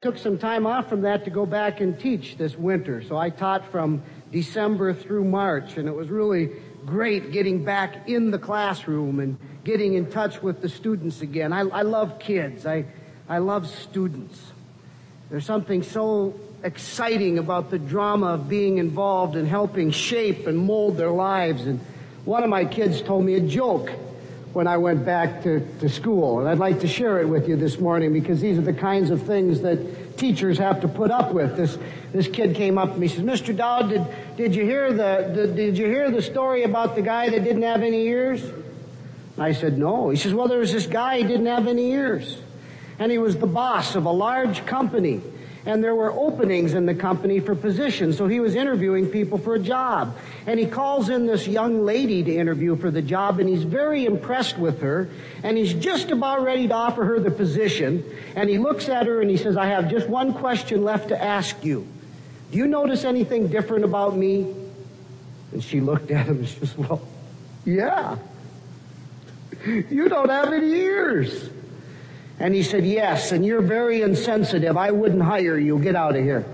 Took some time off from that to go back and teach this winter. So I taught from December through March, and it was really great getting back in the classroom and getting in touch with the students again. I, I love kids. I, I love students. There's something so exciting about the drama of being involved and helping shape and mold their lives. And one of my kids told me a joke when I went back to, to school. And I'd like to share it with you this morning because these are the kinds of things that teachers have to put up with. This, this kid came up to me, and says, Mr. Dowd, did, did you hear the, the, did you hear the story about the guy that didn't have any ears? I said, no. He says, well, there was this guy, he didn't have any ears. And he was the boss of a large company and there were openings in the company for positions. So he was interviewing people for a job. And he calls in this young lady to interview for the job, and he's very impressed with her, and he's just about ready to offer her the position. And he looks at her and he says, I have just one question left to ask you. Do you notice anything different about me? And she looked at him and she says, Well, yeah. You don't have any ears. And he said, Yes, and you're very insensitive. I wouldn't hire you. Get out of here.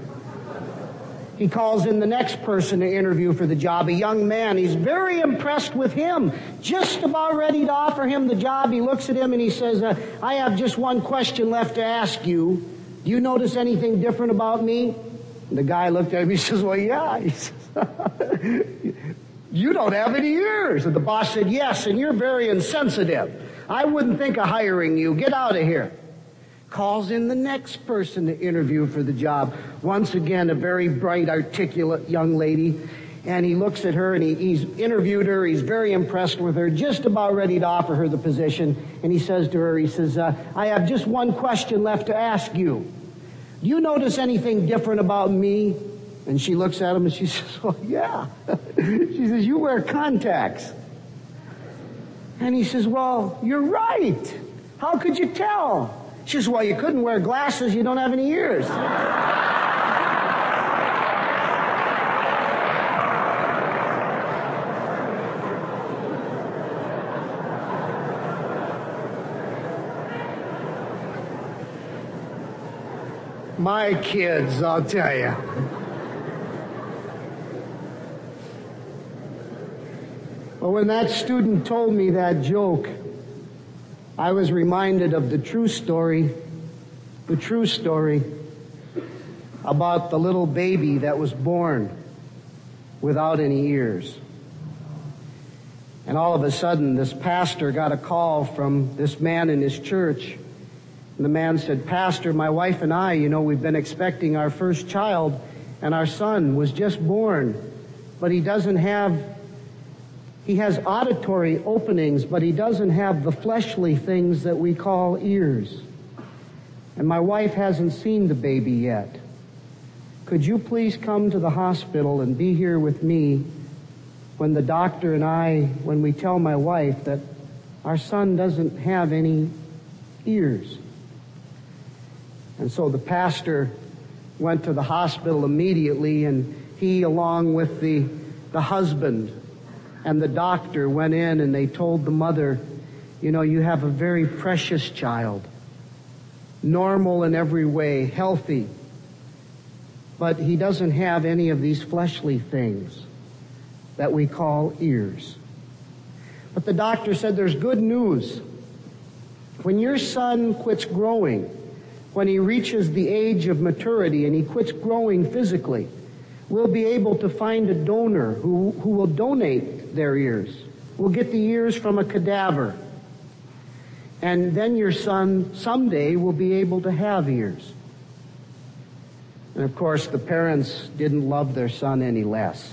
He calls in the next person to interview for the job, a young man. He's very impressed with him, just about ready to offer him the job. He looks at him and he says, uh, I have just one question left to ask you. Do you notice anything different about me? And the guy looked at him. He says, Well, yeah. He says, You don't have any ears. And the boss said, Yes, and you're very insensitive. I wouldn't think of hiring you. Get out of here. Calls in the next person to interview for the job. Once again, a very bright, articulate young lady. And he looks at her and he, he's interviewed her. He's very impressed with her, just about ready to offer her the position. And he says to her, he says, uh, I have just one question left to ask you. Do you notice anything different about me? And she looks at him and she says, well, yeah. she says, you wear contacts. And he says, Well, you're right. How could you tell? She says, Well, you couldn't wear glasses, you don't have any ears. My kids, I'll tell you. But when that student told me that joke, I was reminded of the true story, the true story about the little baby that was born without any ears. And all of a sudden, this pastor got a call from this man in his church. And the man said, Pastor, my wife and I, you know, we've been expecting our first child, and our son was just born, but he doesn't have he has auditory openings, but he doesn't have the fleshly things that we call ears. And my wife hasn't seen the baby yet. Could you please come to the hospital and be here with me when the doctor and I, when we tell my wife that our son doesn't have any ears? And so the pastor went to the hospital immediately and he, along with the, the husband, and the doctor went in and they told the mother, you know, you have a very precious child. Normal in every way, healthy. But he doesn't have any of these fleshly things that we call ears. But the doctor said there's good news. When your son quits growing, when he reaches the age of maturity and he quits growing physically, we'll be able to find a donor who, who will donate their ears. We'll get the ears from a cadaver. And then your son someday will be able to have ears. And of course, the parents didn't love their son any less.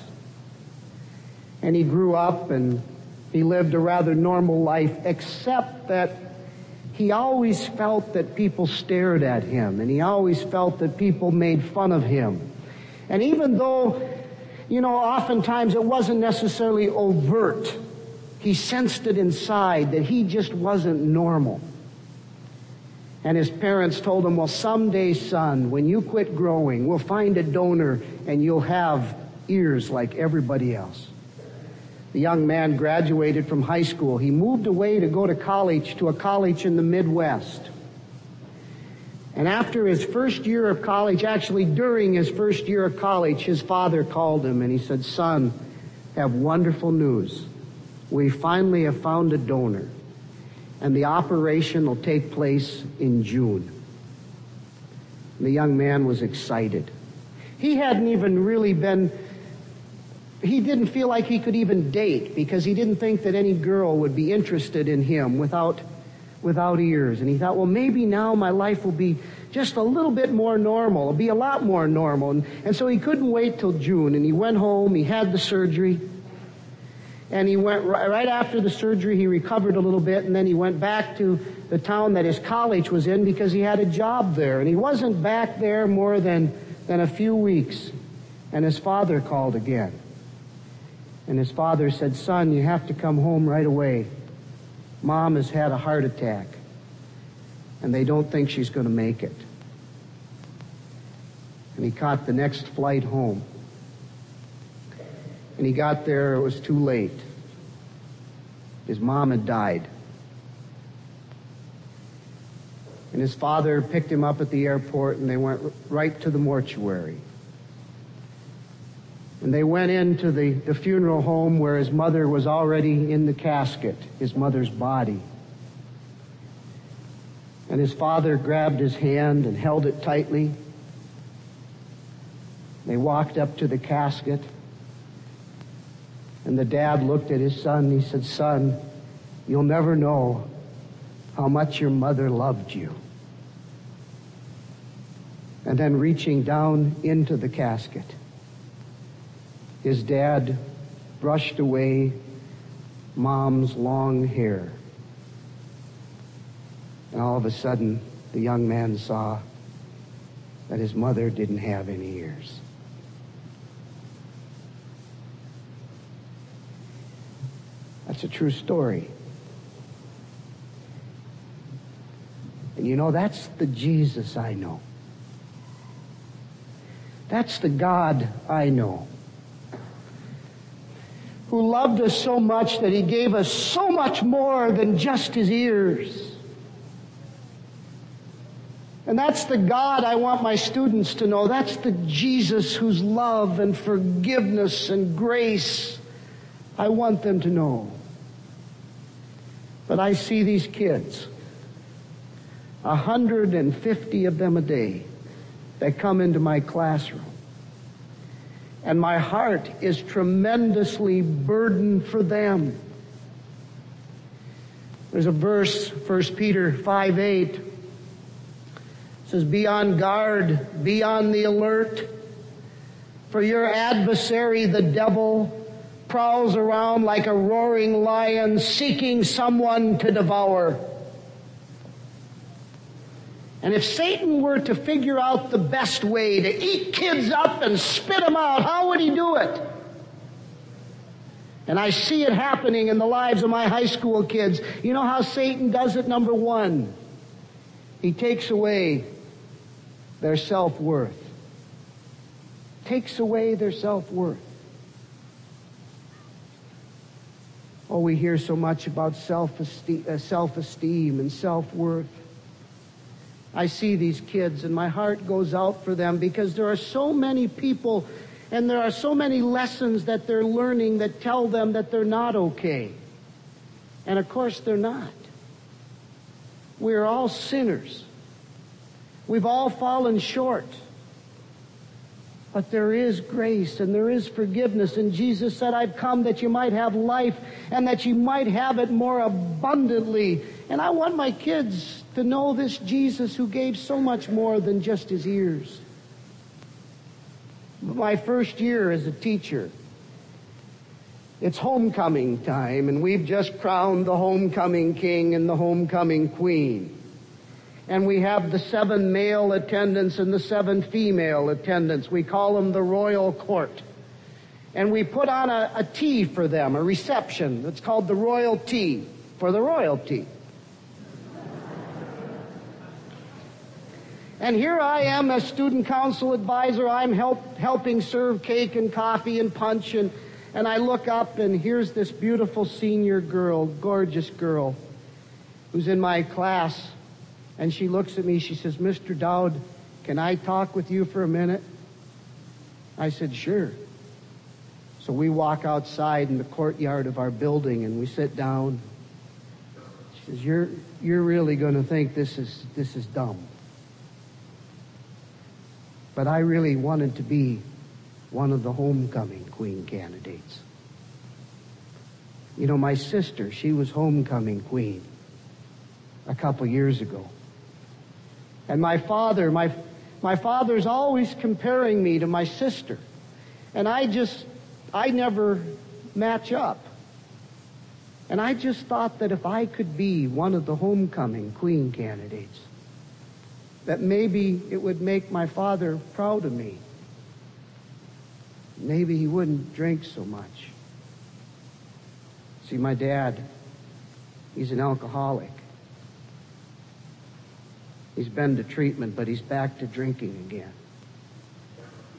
And he grew up and he lived a rather normal life, except that he always felt that people stared at him and he always felt that people made fun of him. And even though you know, oftentimes it wasn't necessarily overt. He sensed it inside that he just wasn't normal. And his parents told him, well, someday, son, when you quit growing, we'll find a donor and you'll have ears like everybody else. The young man graduated from high school. He moved away to go to college, to a college in the Midwest. And after his first year of college, actually during his first year of college, his father called him and he said, son, have wonderful news. We finally have found a donor and the operation will take place in June. The young man was excited. He hadn't even really been, he didn't feel like he could even date because he didn't think that any girl would be interested in him without without ears. And he thought, well, maybe now my life will be just a little bit more normal. It'll be a lot more normal. And, and so he couldn't wait till June. And he went home. He had the surgery. And he went right after the surgery, he recovered a little bit, and then he went back to the town that his college was in because he had a job there. And he wasn't back there more than, than a few weeks. And his father called again. And his father said, Son, you have to come home right away. Mom has had a heart attack, and they don't think she's going to make it. And he caught the next flight home. And he got there, it was too late. His mom had died. And his father picked him up at the airport and they went right to the mortuary. And they went into the, the funeral home where his mother was already in the casket, his mother's body. And his father grabbed his hand and held it tightly. They walked up to the casket. And the dad looked at his son and he said, Son, you'll never know how much your mother loved you. And then reaching down into the casket, his dad brushed away mom's long hair. And all of a sudden, the young man saw that his mother didn't have any ears. That's a true story. And you know, that's the Jesus I know. That's the God I know who loved us so much that he gave us so much more than just his ears. And that's the God I want my students to know. That's the Jesus whose love and forgiveness and grace I want them to know. But I see these kids, 150 of them a day, that come into my classroom. And my heart is tremendously burdened for them. There's a verse, 1 Peter 5 8, says, Be on guard, be on the alert, for your adversary, the devil, prowls around like a roaring lion seeking someone to devour. And if Satan were to figure out the best way to eat kids up and spit them out, how would he do it? And I see it happening in the lives of my high school kids. You know how Satan does it? Number one, he takes away their self-worth. Takes away their self-worth. Oh, we hear so much about self-esteem, uh, self-esteem and self-worth. I see these kids and my heart goes out for them because there are so many people and there are so many lessons that they're learning that tell them that they're not okay. And of course they're not. We're all sinners. We've all fallen short. But there is grace and there is forgiveness. And Jesus said, I've come that you might have life and that you might have it more abundantly. And I want my kids to know this Jesus who gave so much more than just his ears. My first year as a teacher, it's homecoming time and we've just crowned the homecoming king and the homecoming queen and we have the seven male attendants and the seven female attendants. We call them the royal court. And we put on a, a tea for them, a reception that's called the royal tea for the royalty. And here I am as student council advisor. I'm help, helping serve cake and coffee and punch and, and I look up and here's this beautiful senior girl, gorgeous girl, who's in my class And she looks at me, she says, Mr. Dowd, can I talk with you for a minute? I said, sure. So we walk outside in the courtyard of our building and we sit down. She says, You're you're really gonna think this is this is dumb. But I really wanted to be one of the homecoming queen candidates. You know, my sister, she was homecoming queen a couple years ago. And my father, my, my father's always comparing me to my sister. And I just, I never match up. And I just thought that if I could be one of the homecoming queen candidates, that maybe it would make my father proud of me. Maybe he wouldn't drink so much. See, my dad, he's an alcoholic. He's been to treatment, but he's back to drinking again.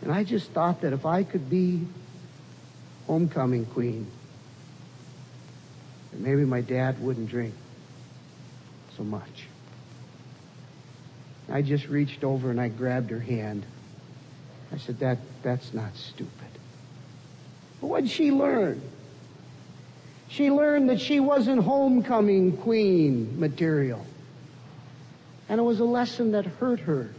And I just thought that if I could be homecoming queen, that maybe my dad wouldn't drink so much. I just reached over and I grabbed her hand. I said, that, that's not stupid. But what'd she learn? She learned that she wasn't homecoming queen material. And it was a lesson that hurt her.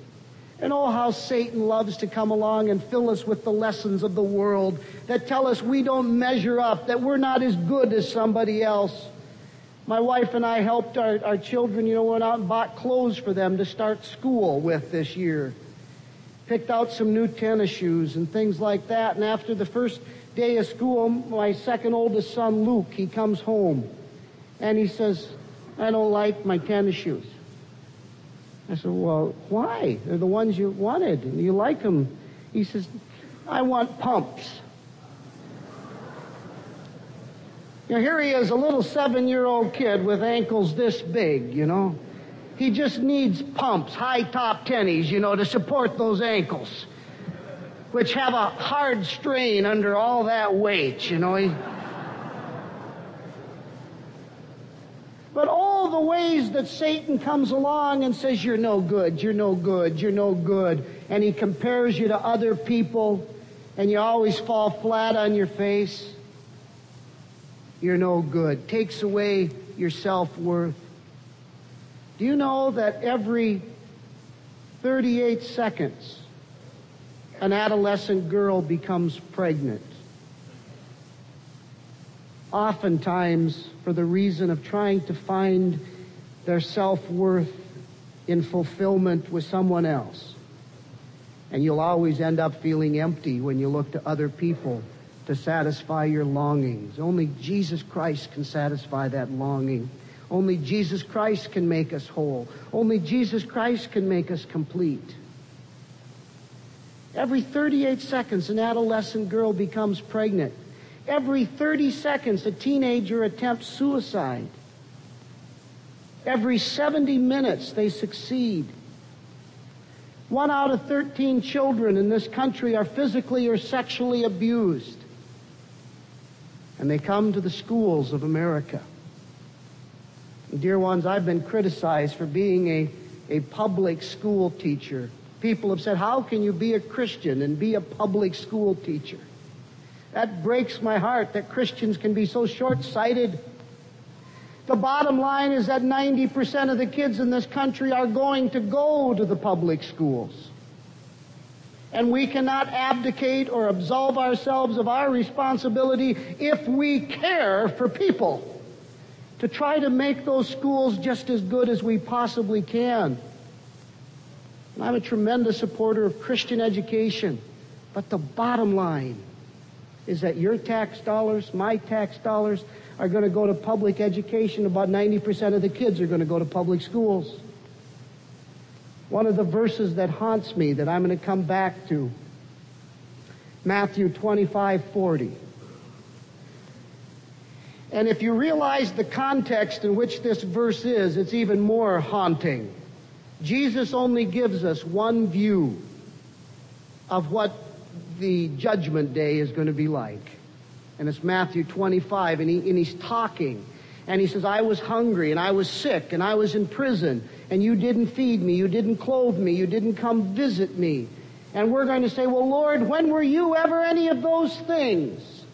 And oh, how Satan loves to come along and fill us with the lessons of the world that tell us we don't measure up, that we're not as good as somebody else. My wife and I helped our, our children, you know, went out and bought clothes for them to start school with this year. Picked out some new tennis shoes and things like that. And after the first day of school, my second oldest son, Luke, he comes home and he says, I don't like my tennis shoes. I said, well, why? They're the ones you wanted you like them. He says, I want pumps. Know, here he is, a little seven-year-old kid with ankles this big, you know. He just needs pumps, high top tennies, you know, to support those ankles, which have a hard strain under all that weight, you know. He... But all the ways that Satan comes along and says, you're no good, you're no good, you're no good, and he compares you to other people, and you always fall flat on your face you're no good. Takes away your self-worth. Do you know that every 38 seconds, an adolescent girl becomes pregnant? Oftentimes for the reason of trying to find their self-worth in fulfillment with someone else. And you'll always end up feeling empty when you look to other people to satisfy your longings. Only Jesus Christ can satisfy that longing. Only Jesus Christ can make us whole. Only Jesus Christ can make us complete. Every 38 seconds, an adolescent girl becomes pregnant. Every 30 seconds, a teenager attempts suicide. Every 70 minutes, they succeed. One out of 13 children in this country are physically or sexually abused and they come to the schools of America. And dear ones, I've been criticized for being a, a public school teacher. People have said, how can you be a Christian and be a public school teacher? That breaks my heart that Christians can be so short-sighted. The bottom line is that 90% of the kids in this country are going to go to the public schools and we cannot abdicate or absolve ourselves of our responsibility if we care for people to try to make those schools just as good as we possibly can. And I'm a tremendous supporter of Christian education, but the bottom line is that your tax dollars, my tax dollars, are going to go to public education. About 90% of the kids are going to go to public schools. One of the verses that haunts me that I'm going to come back to. Matthew 25, 40. And if you realize the context in which this verse is, it's even more haunting. Jesus only gives us one view of what the judgment day is going to be like. And it's Matthew 25, and, he, and he's talking And he says, I was hungry and I was sick and I was in prison and you didn't feed me, you didn't clothe me, you didn't come visit me. And we're going to say, well, Lord, when were you ever any of those things?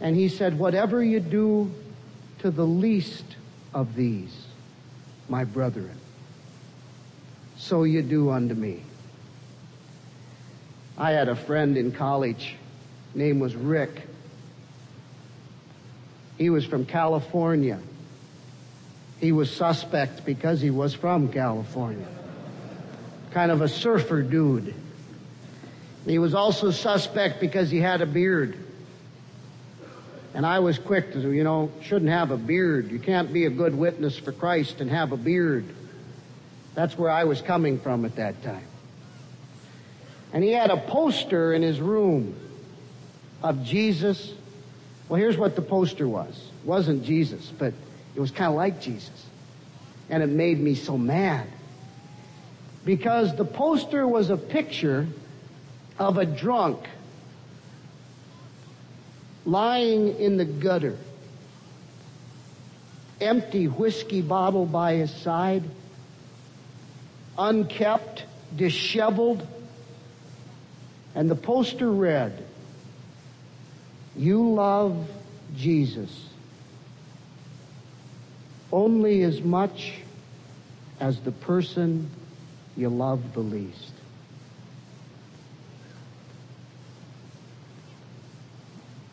And he said, whatever you do to the least of these, my brethren, so you do unto me. I had a friend in college, name was Rick. He was from California. He was suspect because he was from California. Kind of a surfer dude. He was also suspect because he had a beard. And I was quick to, you know, shouldn't have a beard. You can't be a good witness for Christ and have a beard. That's where I was coming from at that time. And he had a poster in his room of Jesus well, here's what the poster was. It wasn't Jesus, but it was kind of like Jesus. And it made me so mad. Because the poster was a picture of a drunk lying in the gutter. Empty whiskey bottle by his side. Unkept, disheveled. And the poster read, you love Jesus only as much as the person you love the least.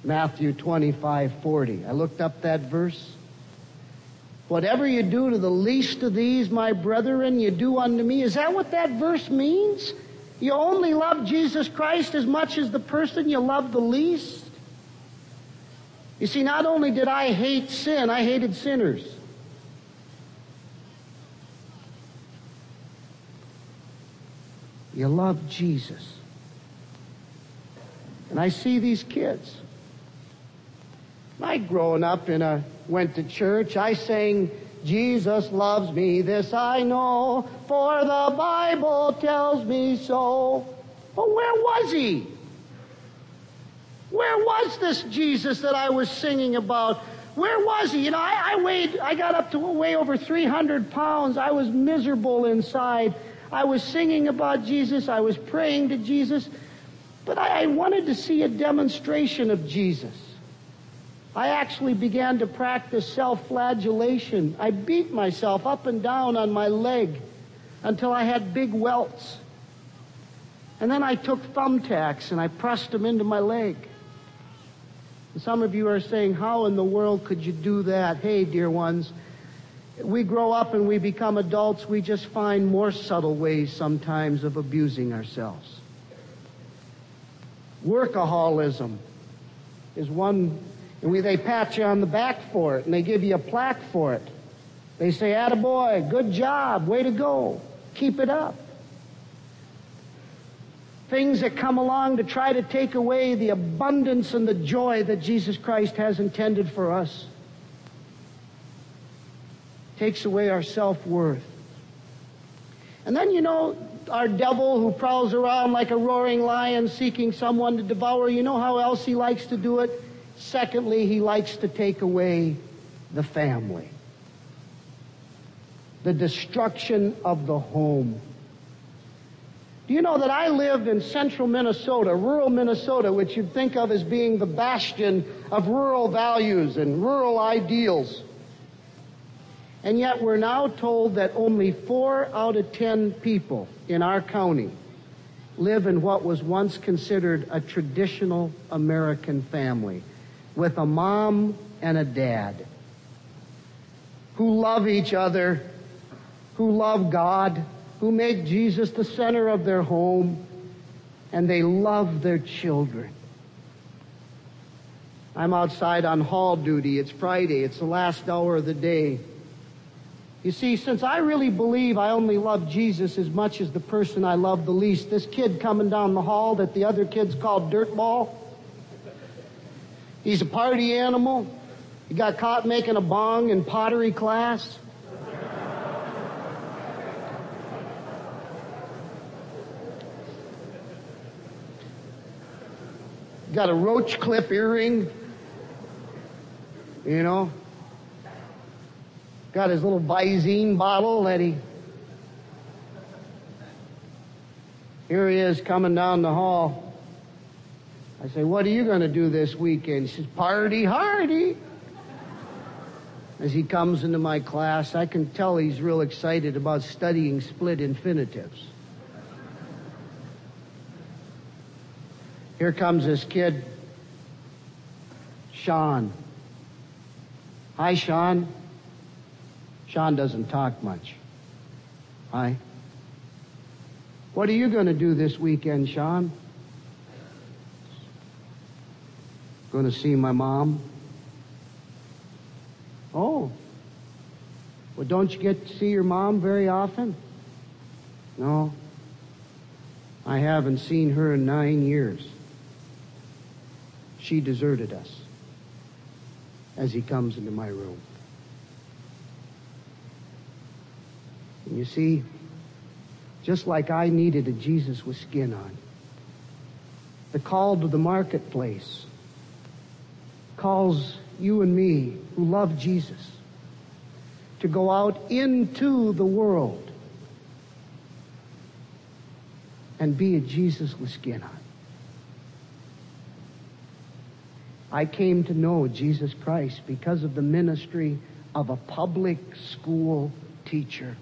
Matthew 25, 40. I looked up that verse. Whatever you do to the least of these, my brethren, you do unto me. Is that what that verse means? You only love Jesus Christ as much as the person you love the least? You see, not only did I hate sin, I hated sinners. You love Jesus. And I see these kids. I growing up in a went to church. I sang Jesus loves me, this I know, for the Bible tells me so. But where was he? Where was this Jesus that I was singing about? Where was he? You know, I, I weighed, I got up to weigh over 300 pounds. I was miserable inside. I was singing about Jesus. I was praying to Jesus. But I, I wanted to see a demonstration of Jesus. I actually began to practice self-flagellation. I beat myself up and down on my leg until I had big welts. And then I took thumbtacks and I pressed them into my leg. Some of you are saying, how in the world could you do that? Hey, dear ones, we grow up and we become adults, we just find more subtle ways sometimes of abusing ourselves. Workaholism is one, and we, they pat you on the back for it, and they give you a plaque for it. They say, attaboy, good job, way to go, keep it up things that come along to try to take away the abundance and the joy that Jesus Christ has intended for us. Takes away our self-worth. And then, you know, our devil who prowls around like a roaring lion seeking someone to devour, you know how else he likes to do it? Secondly, he likes to take away the family. The destruction of the home. Do you know that I live in central Minnesota, rural Minnesota, which you'd think of as being the bastion of rural values and rural ideals? And yet we're now told that only four out of ten people in our county live in what was once considered a traditional American family with a mom and a dad who love each other, who love God, who make Jesus the center of their home, and they love their children. I'm outside on hall duty. It's Friday. It's the last hour of the day. You see, since I really believe I only love Jesus as much as the person I love the least, this kid coming down the hall that the other kids called Dirtball, he's a party animal. He got caught making a bong in pottery class. Got a roach clip earring. You know, got his little Visine bottle that he. Here he is coming down the hall. I say, what are you going to do this weekend? He says, party hardy. As he comes into my class, I can tell he's real excited about studying split infinitives. Here comes this kid, Sean. Hi, Sean. Sean doesn't talk much. Hi. What are you going to do this weekend, Sean? Going to see my mom. Oh. Well, don't you get to see your mom very often? No. I haven't seen her in nine years. She deserted us as he comes into my room. And you see, just like I needed a Jesus with skin on, the call to the marketplace calls you and me who love Jesus to go out into the world and be a Jesus with skin on. I came to know Jesus Christ because of the ministry of a public school teacher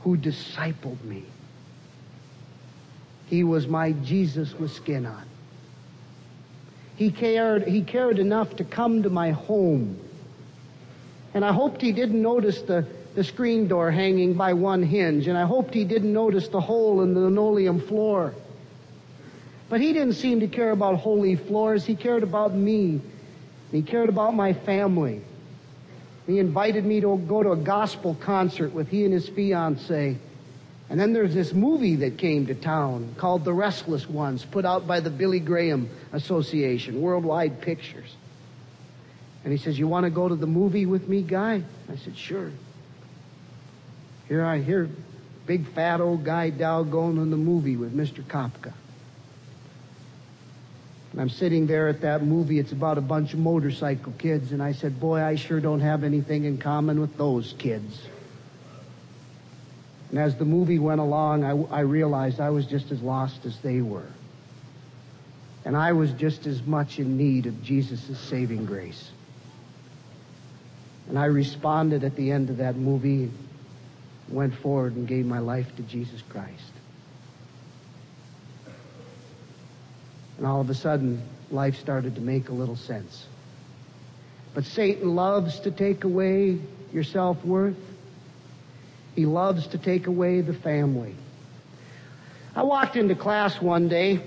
who discipled me. He was my Jesus with skin on. He cared, he cared enough to come to my home. And I hoped he didn't notice the, the screen door hanging by one hinge, and I hoped he didn't notice the hole in the linoleum floor. But he didn't seem to care about holy floors. He cared about me. He cared about my family. He invited me to go to a gospel concert with he and his fiancee. And then there's this movie that came to town called The Restless Ones, put out by the Billy Graham Association, Worldwide Pictures. And he says, You want to go to the movie with me, guy? I said, Sure. Here I hear big fat old guy Dowd going in the movie with Mr. Kopka. And I'm sitting there at that movie. It's about a bunch of motorcycle kids. And I said, Boy, I sure don't have anything in common with those kids. And as the movie went along, I, I realized I was just as lost as they were. And I was just as much in need of Jesus' saving grace. And I responded at the end of that movie, went forward and gave my life to Jesus Christ. And all of a sudden, life started to make a little sense. But Satan loves to take away your self worth. He loves to take away the family. I walked into class one day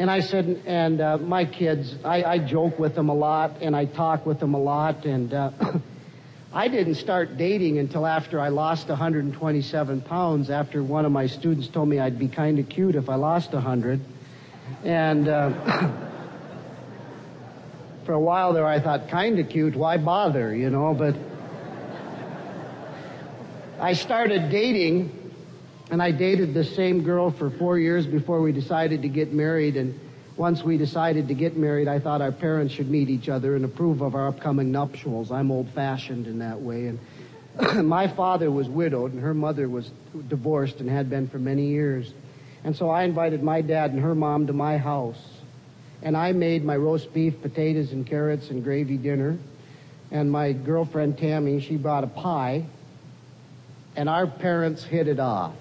and I said, and uh, my kids, I, I, joke with them a lot and I talk with them a lot. And uh, I didn't start dating until after I lost 127 pounds, after one of my students told me I'd be kind of cute if I lost 100. And uh, for a while there, I thought, kind of cute, why bother, you know? But I started dating, and I dated the same girl for four years before we decided to get married. And once we decided to get married, I thought our parents should meet each other and approve of our upcoming nuptials. I'm old fashioned in that way. And my father was widowed, and her mother was divorced and had been for many years. And so I invited my dad and her mom to my house. And I made my roast beef, potatoes, and carrots and gravy dinner. And my girlfriend Tammy, she brought a pie. And our parents hit it off.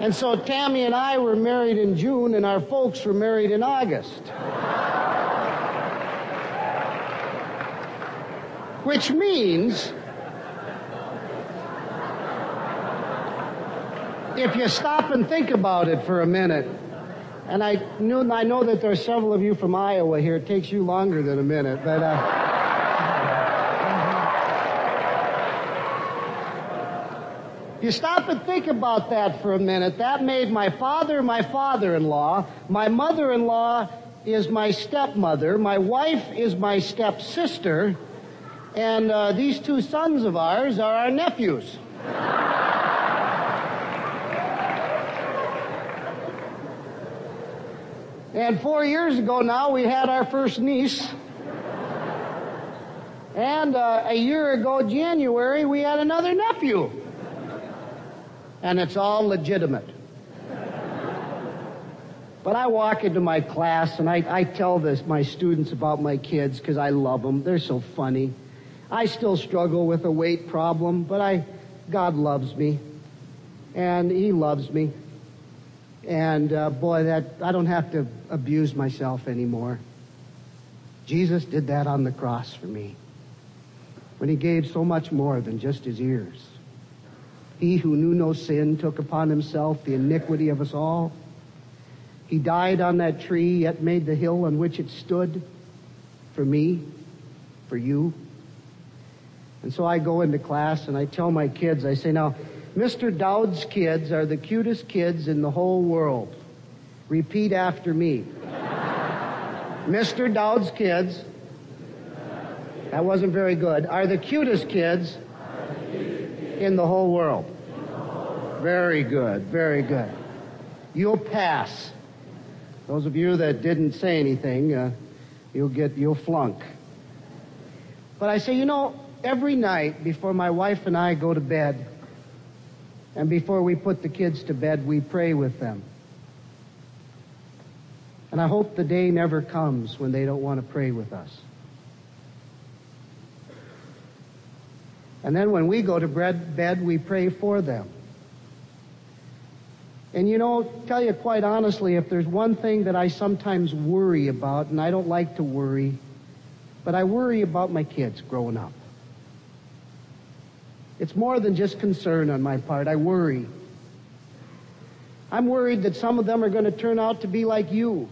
And so Tammy and I were married in June, and our folks were married in August. Which means if you stop and think about it for a minute, and I knew I know that there are several of you from Iowa here. It takes you longer than a minute, but. Uh, You stop and think about that for a minute. That made my father my father-in-law. My mother-in-law is my stepmother. My wife is my stepsister. And uh, these two sons of ours are our nephews. And four years ago now, we had our first niece. And uh, a year ago, January, we had another nephew. And it's all legitimate. But I walk into my class and I, I tell this my students about my kids because I love them. They're so funny. I still struggle with a weight problem, but I, God loves me, and He loves me. And uh, boy, that I don't have to abuse myself anymore. Jesus did that on the cross for me when He gave so much more than just His ears. He who knew no sin took upon Himself the iniquity of us all. He died on that tree, yet made the hill on which it stood for me, for you. And so I go into class and I tell my kids, I say, now, Mr. Dowd's kids are the cutest kids in the whole world. Repeat after me. Mr. Dowd's kids, that wasn't very good, are the cutest kids in the whole world. Very good, very good. You'll pass. Those of you that didn't say anything, uh, you'll get, you'll flunk. But I say, you know, every night before my wife and I go to bed, and before we put the kids to bed, we pray with them. And I hope the day never comes when they don't want to pray with us. And then when we go to bed, we pray for them. And you know, tell you quite honestly, if there's one thing that I sometimes worry about, and I don't like to worry, but I worry about my kids growing up. It's more than just concern on my part. I worry. I'm worried that some of them are going to turn out to be like you.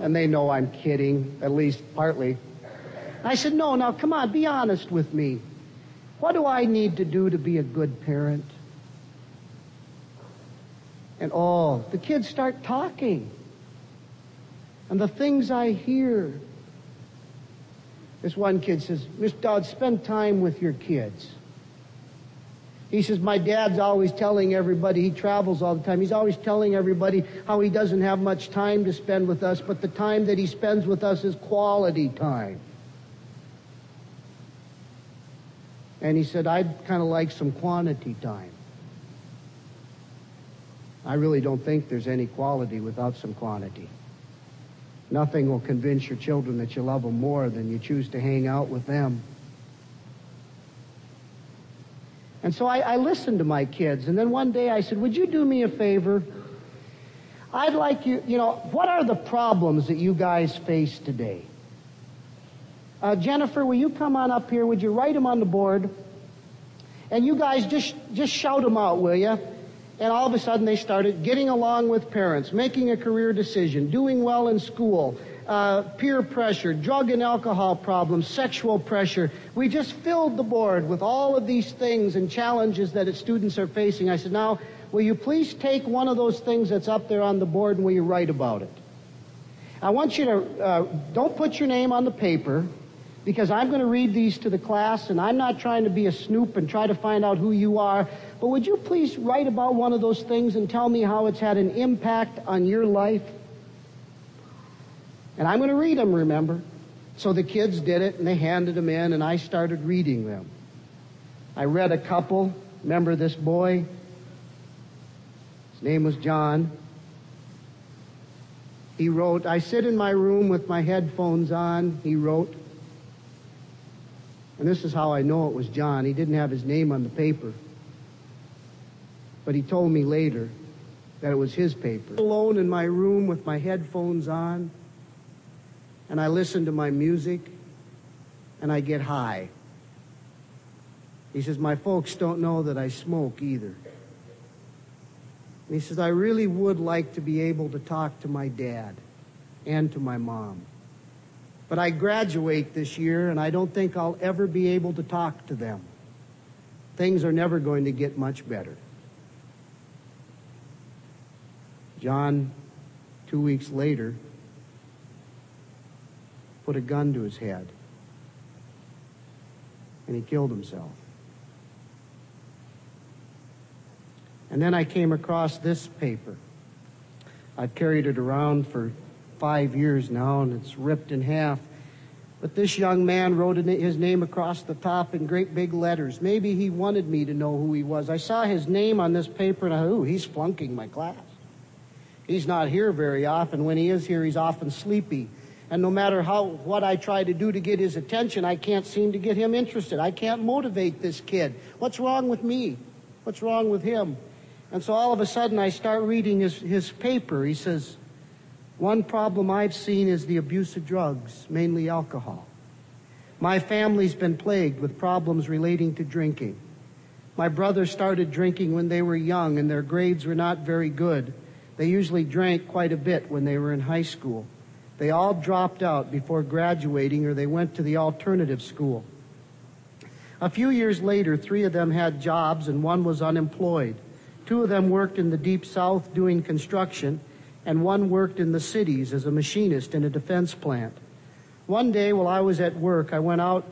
And they know I'm kidding, at least partly. I said, no, now come on, be honest with me. What do I need to do to be a good parent? And oh, the kids start talking. And the things I hear. This one kid says, Mr. Dowd, spend time with your kids. He says, My dad's always telling everybody, he travels all the time, he's always telling everybody how he doesn't have much time to spend with us, but the time that he spends with us is quality time. And he said, I'd kind of like some quantity time. I really don't think there's any quality without some quantity. Nothing will convince your children that you love them more than you choose to hang out with them. And so I, I, listened to my kids, and then one day I said, Would you do me a favor? I'd like you, you know, what are the problems that you guys face today? Uh, Jennifer, will you come on up here? Would you write them on the board? And you guys just, just shout them out, will you? And all of a sudden they started getting along with parents, making a career decision, doing well in school, uh, peer pressure, drug and alcohol problems, sexual pressure. We just filled the board with all of these things and challenges that students are facing. I said, now, will you please take one of those things that's up there on the board and will you write about it? I want you to, uh, don't put your name on the paper because I'm going to read these to the class and I'm not trying to be a snoop and try to find out who you are. But would you please write about one of those things and tell me how it's had an impact on your life? And I'm going to read them, remember? So the kids did it and they handed them in and I started reading them. I read a couple. Remember this boy? His name was John. He wrote, I sit in my room with my headphones on, he wrote. And this is how I know it was John. He didn't have his name on the paper. But he told me later that it was his paper. Alone in my room with my headphones on, and I listen to my music, and I get high. He says, My folks don't know that I smoke either. And he says, I really would like to be able to talk to my dad and to my mom. But I graduate this year, and I don't think I'll ever be able to talk to them. Things are never going to get much better. John, two weeks later, put a gun to his head and he killed himself. And then I came across this paper. I've carried it around for five years now and it's ripped in half. But this young man wrote his name across the top in great big letters. Maybe he wanted me to know who he was. I saw his name on this paper and I ooh, he's flunking my class. He's not here very often. When he is here, he's often sleepy. And no matter how, what I try to do to get his attention, I can't seem to get him interested. I can't motivate this kid. What's wrong with me? What's wrong with him? And so all of a sudden I start reading his, his paper. He says, one problem I've seen is the abuse of drugs, mainly alcohol. My family's been plagued with problems relating to drinking. My brothers started drinking when they were young and their grades were not very good. They usually drank quite a bit when they were in high school. They all dropped out before graduating or they went to the alternative school. A few years later, three of them had jobs and one was unemployed. Two of them worked in the deep south doing construction and one worked in the cities as a machinist in a defense plant. One day while I was at work, I went out,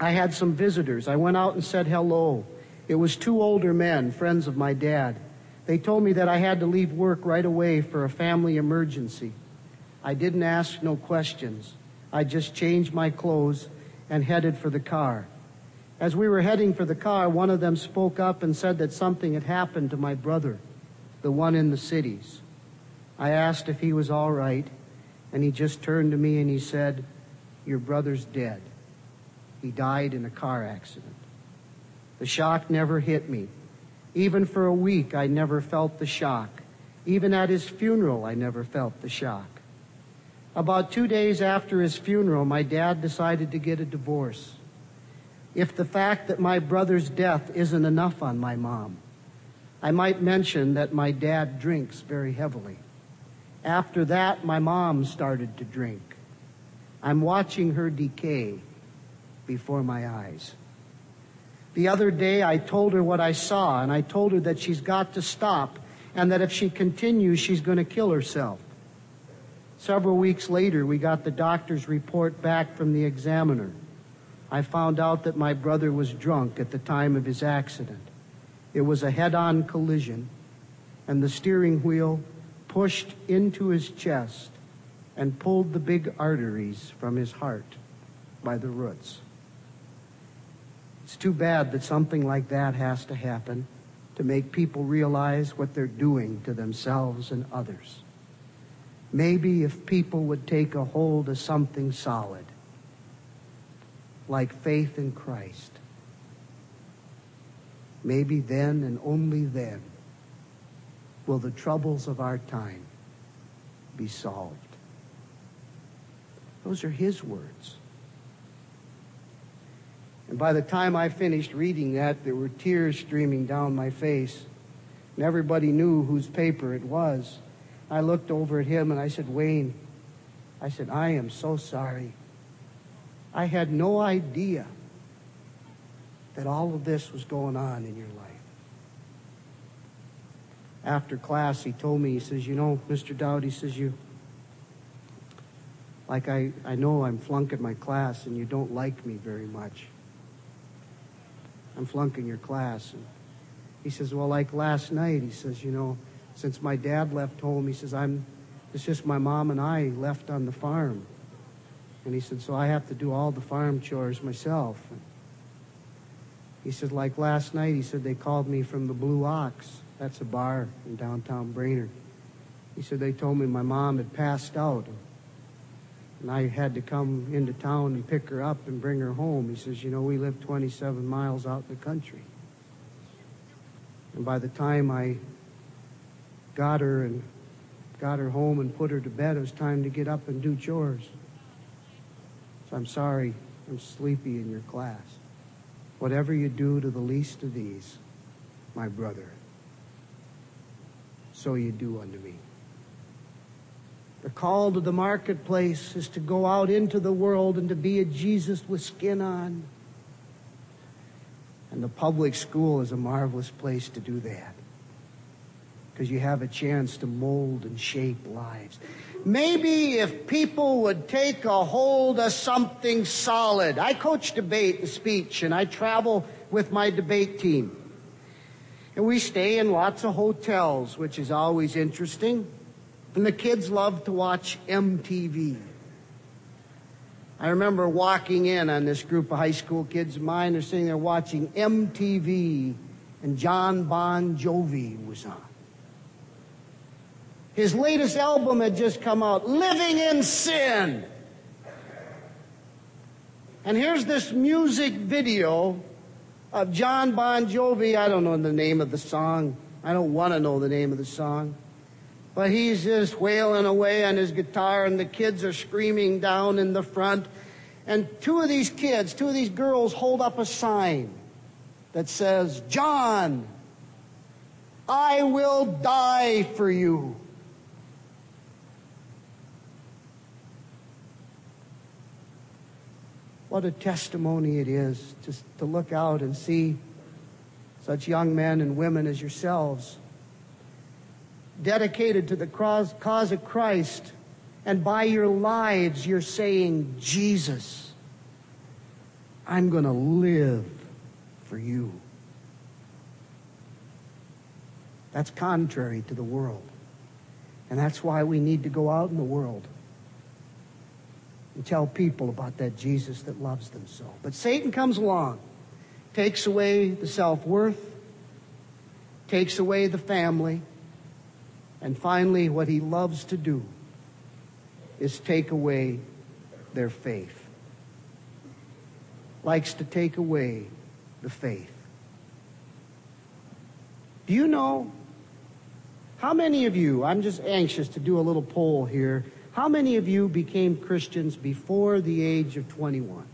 I had some visitors. I went out and said hello. It was two older men, friends of my dad. They told me that I had to leave work right away for a family emergency. I didn't ask no questions. I just changed my clothes and headed for the car. As we were heading for the car, one of them spoke up and said that something had happened to my brother, the one in the cities. I asked if he was all right, and he just turned to me and he said, Your brother's dead. He died in a car accident. The shock never hit me. Even for a week, I never felt the shock. Even at his funeral, I never felt the shock. About two days after his funeral, my dad decided to get a divorce. If the fact that my brother's death isn't enough on my mom, I might mention that my dad drinks very heavily. After that, my mom started to drink. I'm watching her decay before my eyes. The other day, I told her what I saw, and I told her that she's got to stop, and that if she continues, she's going to kill herself. Several weeks later, we got the doctor's report back from the examiner. I found out that my brother was drunk at the time of his accident. It was a head on collision, and the steering wheel pushed into his chest and pulled the big arteries from his heart by the roots. It's too bad that something like that has to happen to make people realize what they're doing to themselves and others. Maybe if people would take a hold of something solid, like faith in Christ, maybe then and only then will the troubles of our time be solved. Those are his words. And by the time I finished reading that, there were tears streaming down my face. And everybody knew whose paper it was. I looked over at him and I said, Wayne, I said, I am so sorry. I had no idea that all of this was going on in your life. After class, he told me, he says, You know, Mr. Dowd, he says, You, like I, I know I'm flunking my class and you don't like me very much. I'm flunking your class. And he says, Well, like last night, he says, You know, since my dad left home, he says, I'm, it's just my mom and I left on the farm. And he said, so I have to do all the farm chores myself. And he said, like last night, he said, they called me from the Blue Ox. That's a bar in downtown Brainerd. He said, they told me my mom had passed out. And I had to come into town and pick her up and bring her home. He says, you know, we live 27 miles out in the country. And by the time I got her and got her home and put her to bed. It was time to get up and do chores. So I'm sorry, I'm sleepy in your class. Whatever you do to the least of these, my brother, so you do unto me. The call to the marketplace is to go out into the world and to be a Jesus with skin on. And the public school is a marvelous place to do that because you have a chance to mold and shape lives. Maybe if people would take a hold of something solid. I coach debate and speech, and I travel with my debate team. And we stay in lots of hotels, which is always interesting. And the kids love to watch MTV. I remember walking in on this group of high school kids of mine. They're sitting there watching MTV, and Jon Bon Jovi was on. His latest album had just come out, Living in Sin. And here's this music video of Jon Bon Jovi. I don't know the name of the song. I don't want to know the name of the song. But he's just wailing away on his guitar, and the kids are screaming down in the front. And two of these kids, two of these girls, hold up a sign that says, John, I will die for you. What a testimony it is just to look out and see such young men and women as yourselves dedicated to the cause of Christ, and by your lives you're saying, Jesus, I'm going to live for you. That's contrary to the world. And that's why we need to go out in the world and tell people about that Jesus that loves them so. But Satan comes along, takes away the self worth, takes away the family, and finally, what he loves to do is take away their faith. Likes to take away the faith. Do you know how many of you, I'm just anxious to do a little poll here, how many of you became Christians before the age of 21?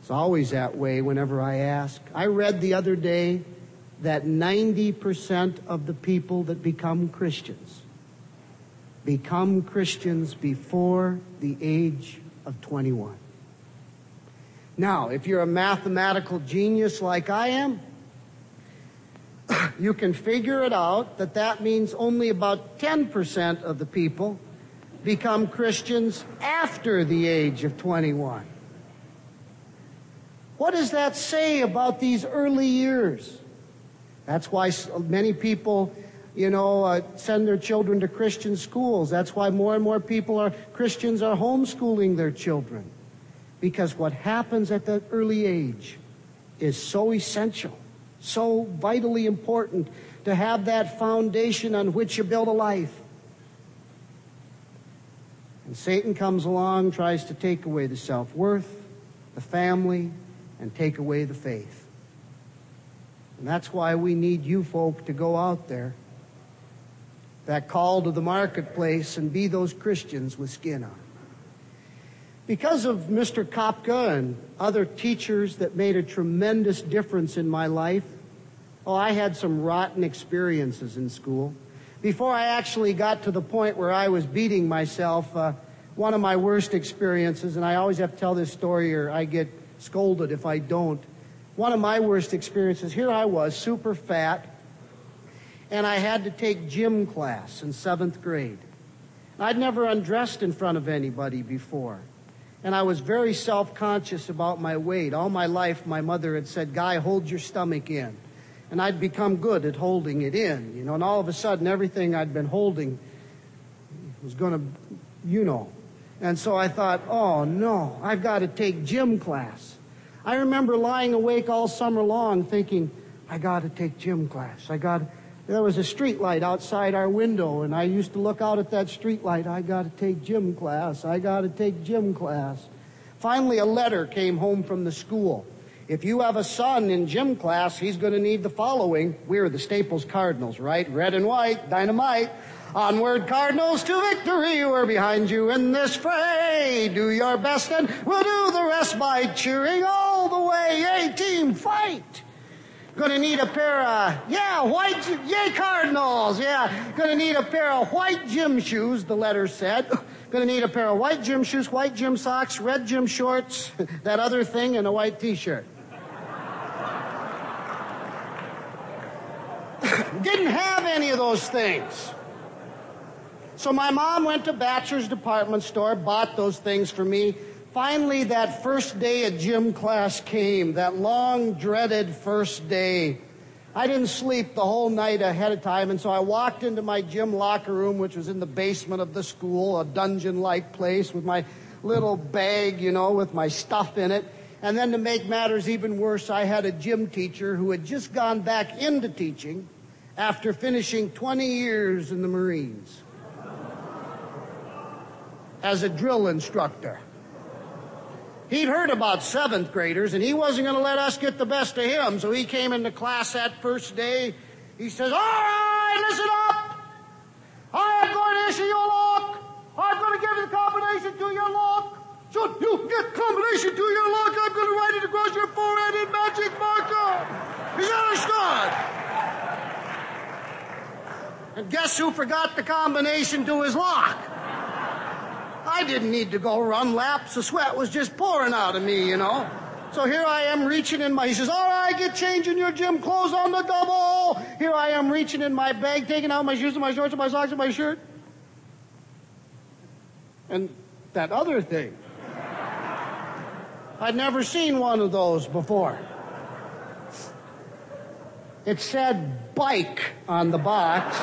It's always that way whenever I ask. I read the other day that 90% of the people that become Christians become Christians before the age of 21. Now, if you're a mathematical genius like I am, you can figure it out that that means only about 10% of the people become Christians after the age of 21. What does that say about these early years? That's why many people, you know, uh, send their children to Christian schools. That's why more and more people are Christians are homeschooling their children. Because what happens at that early age is so essential, so vitally important to have that foundation on which you build a life. And Satan comes along, tries to take away the self worth, the family, and take away the faith. And that's why we need you folk to go out there, that call to the marketplace, and be those Christians with skin on. Because of Mr. Kopka and other teachers that made a tremendous difference in my life, oh, I had some rotten experiences in school. Before I actually got to the point where I was beating myself, uh, one of my worst experiences, and I always have to tell this story or I get scolded if I don't. One of my worst experiences, here I was, super fat, and I had to take gym class in seventh grade. I'd never undressed in front of anybody before. And I was very self conscious about my weight. All my life, my mother had said, Guy, hold your stomach in. And I'd become good at holding it in, you know, and all of a sudden, everything I'd been holding was going to, you know. And so I thought, oh no, I've got to take gym class. I remember lying awake all summer long thinking, I got to take gym class. I got there was a street light outside our window and I used to look out at that street light. I got to take gym class. I got to take gym class. Finally a letter came home from the school. If you have a son in gym class, he's going to need the following. We're the Staples Cardinals, right? Red and white, dynamite. Onward, Cardinals, to victory. We're behind you in this fray. Do your best and we'll do the rest by cheering all the way. Yay, team, fight! Gonna need a pair of, yeah, white, yay, Cardinals, yeah. Gonna need a pair of white gym shoes, the letter said. Gonna need a pair of white gym shoes, white gym socks, red gym shorts, that other thing, and a white t-shirt. Didn't have any of those things. So my mom went to Batcher's department store, bought those things for me. Finally, that first day of gym class came, that long dreaded first day. I didn't sleep the whole night ahead of time, and so I walked into my gym locker room, which was in the basement of the school, a dungeon like place with my little bag, you know, with my stuff in it. And then to make matters even worse, I had a gym teacher who had just gone back into teaching after finishing 20 years in the Marines as a drill instructor. He'd heard about seventh graders and he wasn't going to let us get the best of him. So he came into class that first day. He says, all right, listen up. I am going to issue you a lock. I'm going to give you the combination to your lock. So you get combination to your lock. I'm going to write it across your forehead in magic marker. Is that understood? And guess who forgot the combination to his lock? I didn't need to go run laps. The sweat was just pouring out of me, you know. So here I am reaching in my, he says, all right, get changing your gym clothes on the double. Here I am reaching in my bag, taking out my shoes and my shorts and my socks and my shirt. And that other thing. I'd never seen one of those before. It said bike on the box.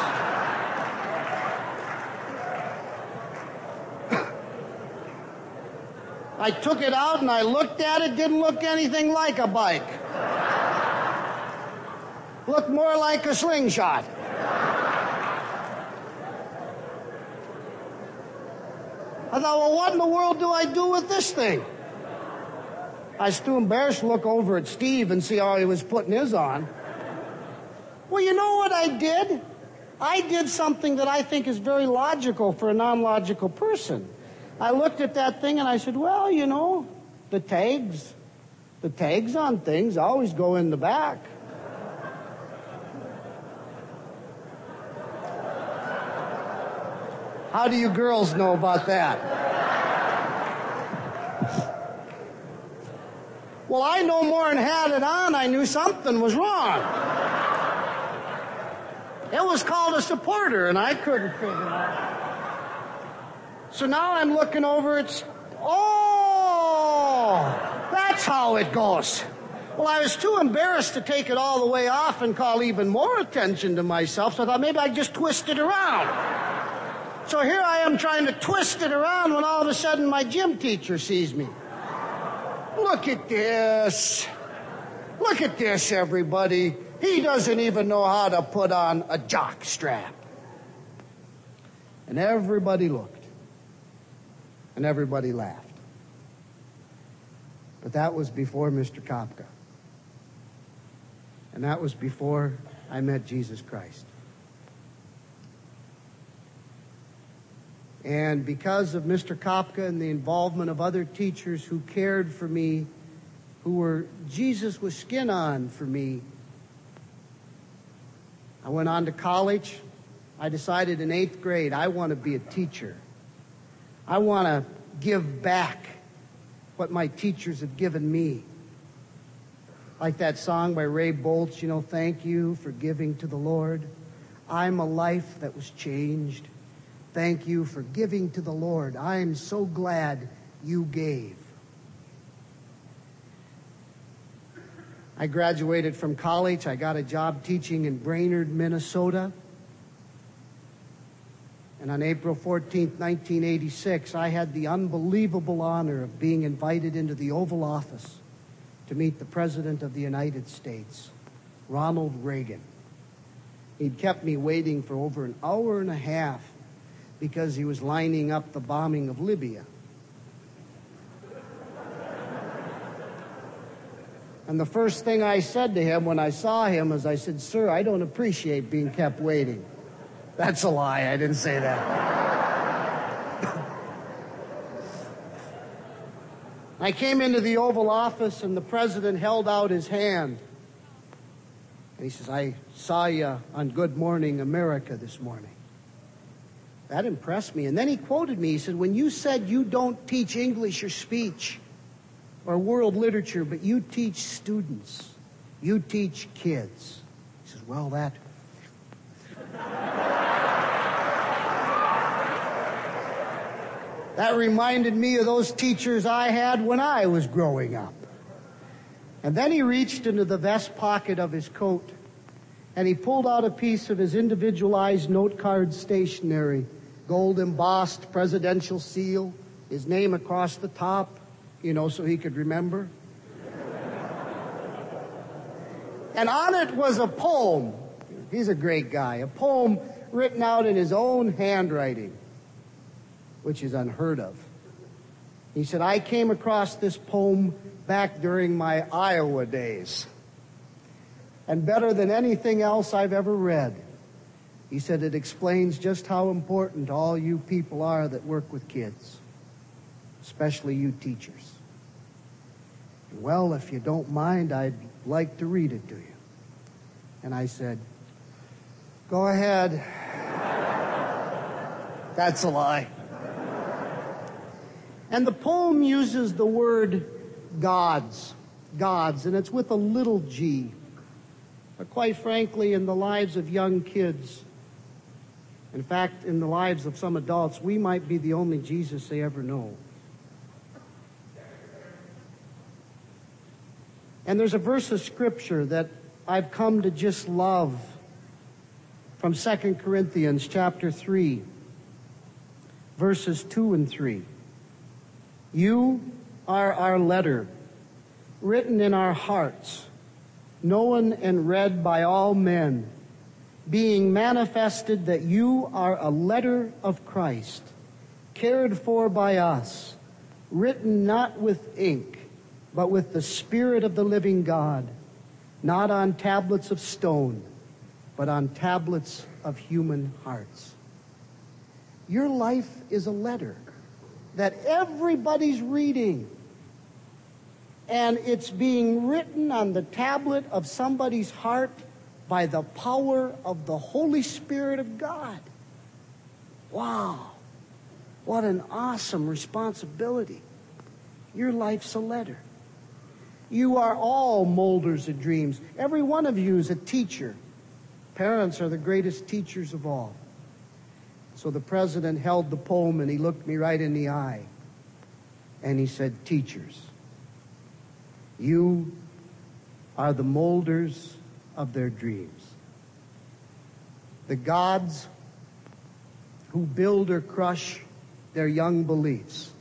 I took it out and I looked at it, didn't look anything like a bike. Looked more like a slingshot. I thought, well, what in the world do I do with this thing? I was too embarrassed to look over at Steve and see how he was putting his on. Well, you know what I did? I did something that I think is very logical for a non logical person. I looked at that thing and I said, well, you know, the tags, the tags on things always go in the back. How do you girls know about that? Well, I no more than had it on. I knew something was wrong. It was called a supporter, and I couldn't figure it out. So now I'm looking over, it's, oh, that's how it goes. Well, I was too embarrassed to take it all the way off and call even more attention to myself, so I thought maybe I'd just twist it around. So here I am trying to twist it around when all of a sudden my gym teacher sees me. Look at this. Look at this, everybody. He doesn't even know how to put on a jock strap. And everybody looked and everybody laughed. But that was before Mr. Kopka. And that was before I met Jesus Christ. And because of Mr. Kopka and the involvement of other teachers who cared for me, who were Jesus with skin on for me, I went on to college. I decided in eighth grade I want to be a teacher. I want to give back what my teachers have given me. Like that song by Ray Boltz, you know, thank you for giving to the Lord. I'm a life that was changed. Thank you for giving to the Lord. I am so glad you gave. I graduated from college. I got a job teaching in Brainerd, Minnesota. And on April 14, 1986, I had the unbelievable honor of being invited into the Oval Office to meet the President of the United States, Ronald Reagan. He'd kept me waiting for over an hour and a half because he was lining up the bombing of Libya. And the first thing I said to him when I saw him was, I said, Sir, I don't appreciate being kept waiting. That's a lie. I didn't say that. I came into the Oval Office and the president held out his hand. And he says, I saw you on Good Morning America this morning. That impressed me. And then he quoted me. He said, When you said you don't teach English or speech or world literature, but you teach students, you teach kids. He says, Well, that That reminded me of those teachers I had when I was growing up. And then he reached into the vest pocket of his coat And he pulled out a piece of his individualized note card stationery, gold embossed presidential seal, his name across the top, you know, so he could remember. and on it was a poem. He's a great guy. A poem written out in his own handwriting, which is unheard of. He said, I came across this poem back during my Iowa days. And better than anything else I've ever read, he said it explains just how important all you people are that work with kids, especially you teachers. Well, if you don't mind, I'd like to read it to you. And I said, Go ahead. That's a lie. And the poem uses the word gods, gods, and it's with a little g. But quite frankly, in the lives of young kids, in fact, in the lives of some adults, we might be the only Jesus they ever know. And there's a verse of scripture that I've come to just love from 2 Corinthians chapter 3, verses 2 and 3. You are our letter, written in our hearts, known and read by all men, being manifested that you are a letter of Christ, cared for by us, written not with ink, but with the Spirit of the living God, not on tablets of stone but on tablets of human hearts. Your life is a letter that everybody's reading. And it's being written on the tablet of somebody's heart by the power of the Holy Spirit of God. Wow. What an awesome responsibility. Your life's a letter. You are all molders of dreams. Every one of you is a teacher Parents are the greatest teachers of all. So the president held the poem and he looked me right in the eye. And he said, Teachers, you are the molders of their dreams. The gods who build or crush their young beliefs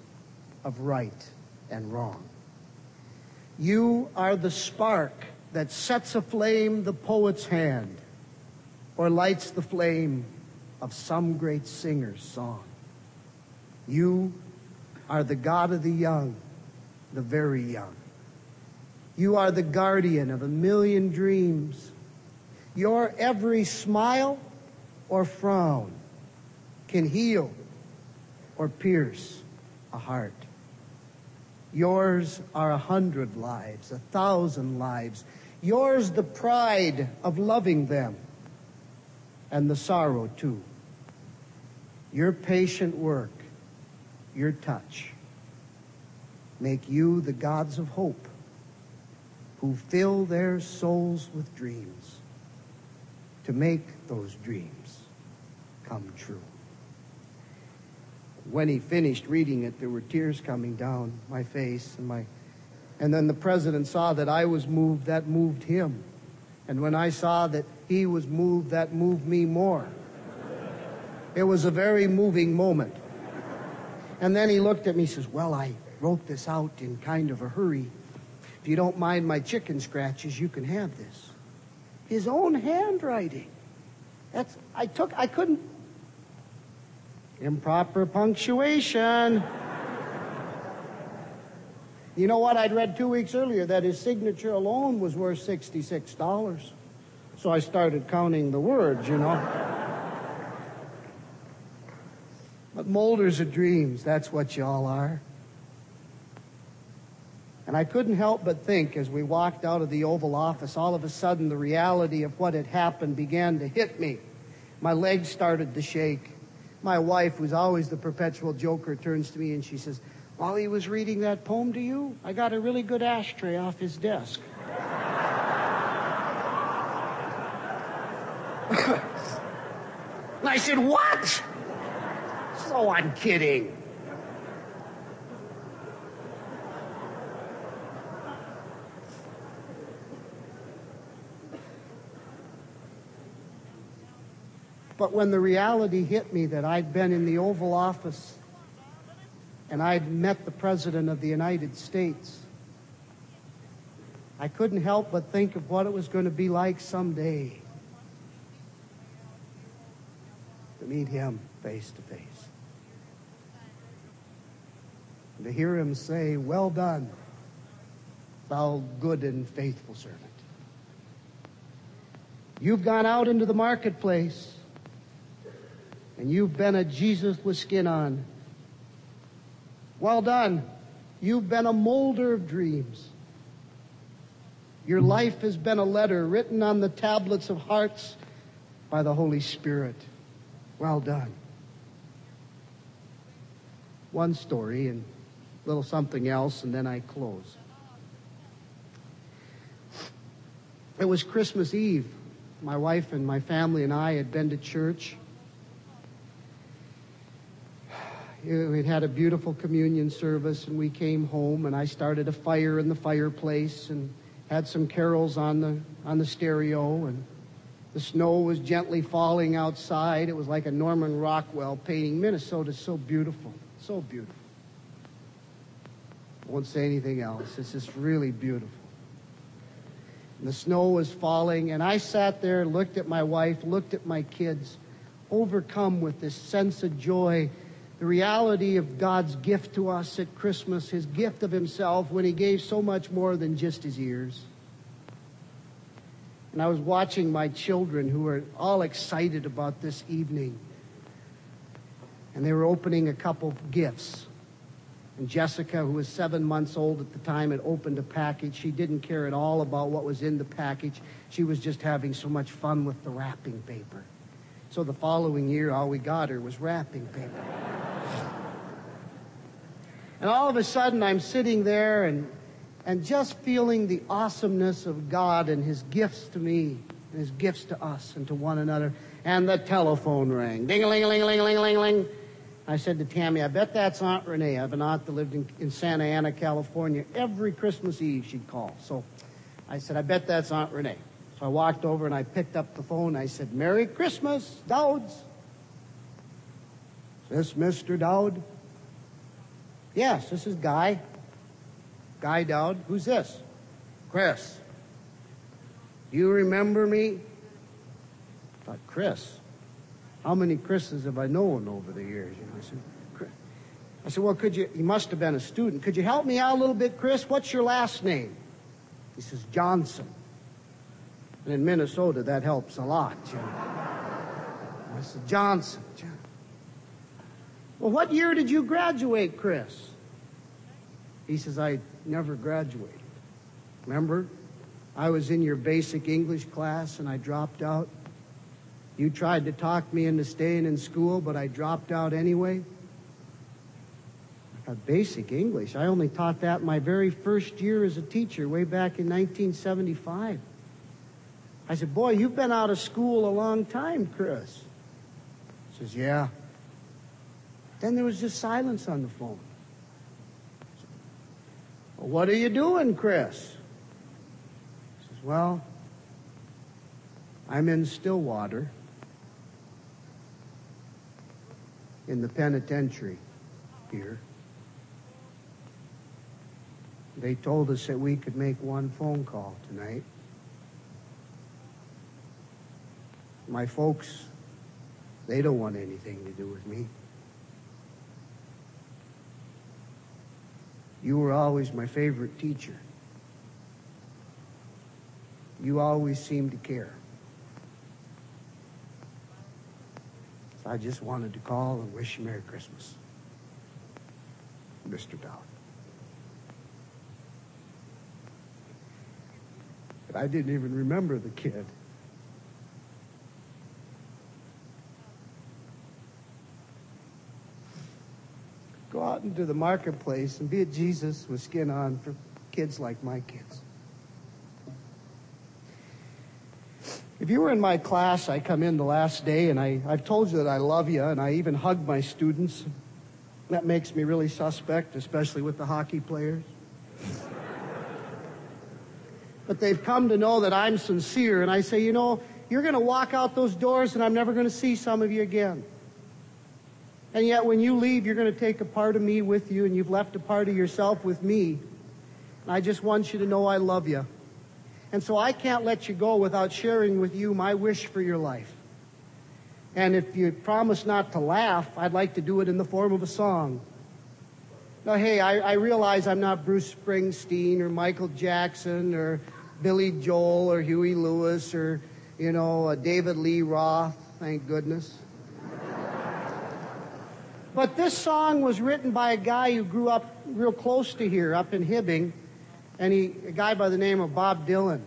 of right and wrong. You are the spark that sets aflame the poet's hand or lights the flame of some great singer's song. You are the God of the young, the very young. You are the guardian of a million dreams. Your every smile or frown can heal or pierce a heart. Yours are a hundred lives, a thousand lives. Yours the pride of loving them and the sorrow too. Your patient work, your touch, make you the gods of hope who fill their souls with dreams to make those dreams come true. When he finished reading it, there were tears coming down my face and my and then the president saw that I was moved, that moved him. And when I saw that he was moved, that moved me more. It was a very moving moment. And then he looked at me and says, Well, I wrote this out in kind of a hurry. If you don't mind my chicken scratches, you can have this. His own handwriting. That's I took I couldn't improper punctuation. You know what? I'd read two weeks earlier that his signature alone was worth $66. So I started counting the words, you know. but molders of dreams, that's what y'all are. And I couldn't help but think as we walked out of the Oval Office, all of a sudden the reality of what had happened began to hit me. My legs started to shake. My wife, who's always the perpetual joker, turns to me and she says, while he was reading that poem to you, I got a really good ashtray off his desk. I said, What? So oh, I'm kidding. But when the reality hit me that I'd been in the Oval Office and I'd met the President of the United States, I couldn't help but think of what it was going to be like someday to meet him face to face. And to hear him say, Well done, thou good and faithful servant. You've gone out into the marketplace and you've been a Jesus with skin on. Well done. You've been a molder of dreams. Your life has been a letter written on the tablets of hearts by the Holy Spirit. Well done. One story and a little something else, and then I close. It was Christmas Eve. My wife and my family and I had been to church. Uh, we'd had a beautiful communion service, and we came home, and I started a fire in the fireplace and had some carols on the on the stereo, and the snow was gently falling outside. It was like a Norman Rockwell painting. Minnesota's so beautiful, so beautiful. I won't say anything else. It's just really beautiful. And the snow was falling, and I sat there, looked at my wife, looked at my kids, overcome with this sense of joy, the reality of God's gift to us at Christmas, His gift of Himself when He gave so much more than just His ears. And I was watching my children who were all excited about this evening. And they were opening a couple gifts. And Jessica, who was seven months old at the time, had opened a package. She didn't care at all about what was in the package. She was just having so much fun with the wrapping paper. So the following year, all we got her was wrapping paper. And all of a sudden, I'm sitting there and and just feeling the awesomeness of God and His gifts to me, and His gifts to us and to one another. And the telephone rang. Ding a ling a ling a ling a ling a ling ling. I said to Tammy, I bet that's Aunt Renee. I have an aunt that lived in, in Santa Ana, California. Every Christmas Eve she'd call. So I said, I bet that's Aunt Renee. So I walked over and I picked up the phone. I said, Merry Christmas, Dowds. Is this Mr. Dowd? Yes, this is Guy. Guy Dowd. Who's this? Chris. Do you remember me? I thought, Chris. How many Chris's have I known over the years? You know, I said, Chris. I said, well, could you, he must have been a student. Could you help me out a little bit, Chris? What's your last name? He says, Johnson. And in Minnesota, that helps a lot, you know. I said, Johnson. Johnson. Well, what year did you graduate, Chris? He says, I never graduated. Remember? I was in your basic English class and I dropped out. You tried to talk me into staying in school, but I dropped out anyway. A basic English. I only taught that my very first year as a teacher, way back in 1975. I said, Boy, you've been out of school a long time, Chris. He says, Yeah. Then there was just silence on the phone. Well, what are you doing, Chris? He says, Well, I'm in Stillwater in the penitentiary here. They told us that we could make one phone call tonight. My folks, they don't want anything to do with me. You were always my favorite teacher. You always seemed to care. So I just wanted to call and wish you Merry Christmas. Mr. Dowd. But I didn't even remember the kid. Go out into the marketplace and be a Jesus with skin on for kids like my kids. If you were in my class, I come in the last day and I, I've told you that I love you and I even hug my students. That makes me really suspect, especially with the hockey players. but they've come to know that I'm sincere and I say, you know, you're going to walk out those doors and I'm never going to see some of you again. And yet when you leave, you're going to take a part of me with you and you've left a part of yourself with me. And I just want you to know I love you. And so I can't let you go without sharing with you my wish for your life. And if you promise not to laugh, I'd like to do it in the form of a song. Now, hey, I, I realize I'm not Bruce Springsteen or Michael Jackson or Billy Joel or Huey Lewis or, you know, uh, David Lee Roth, thank goodness. But this song was written by a guy who grew up real close to here, up in Hibbing, and he, a guy by the name of Bob Dylan.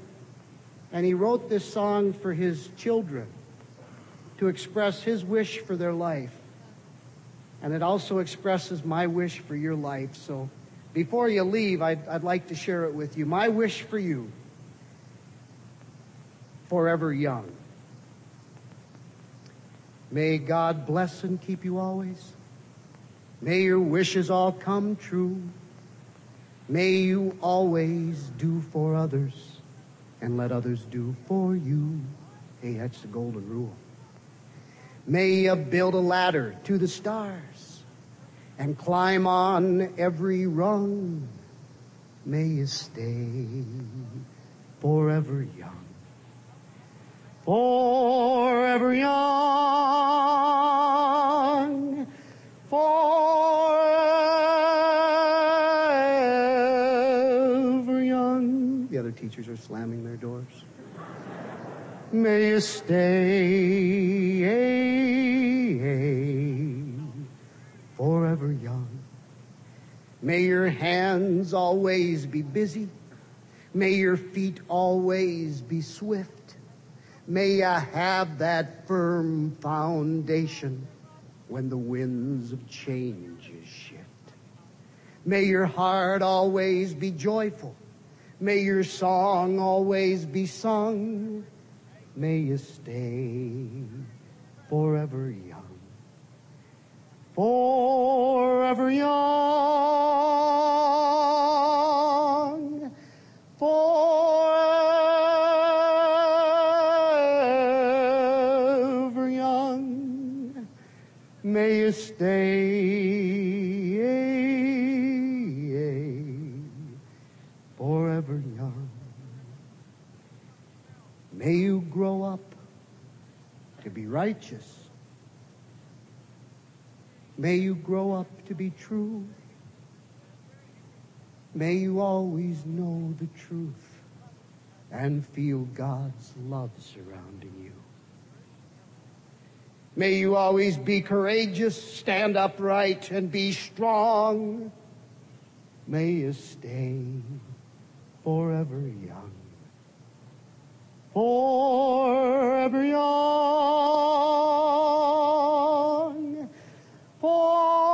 And he wrote this song for his children to express his wish for their life. And it also expresses my wish for your life. So before you leave, I'd, I'd like to share it with you. My wish for you, forever young. May God bless and keep you always. May your wishes all come true. May you always do for others and let others do for you. Hey, that's the golden rule. May you build a ladder to the stars and climb on every rung. May you stay forever young. Forever young. Forever young. The other teachers are slamming their doors. May you stay forever young. May your hands always be busy. May your feet always be swift. May you have that firm foundation when the winds of change shift. May your heart always be joyful. May your song always be sung. May you stay forever young. Forever young. Righteous. May you grow up to be true. May you always know the truth and feel God's love surrounding you. May you always be courageous, stand upright, and be strong. May you stay forever young. Forever young. Forever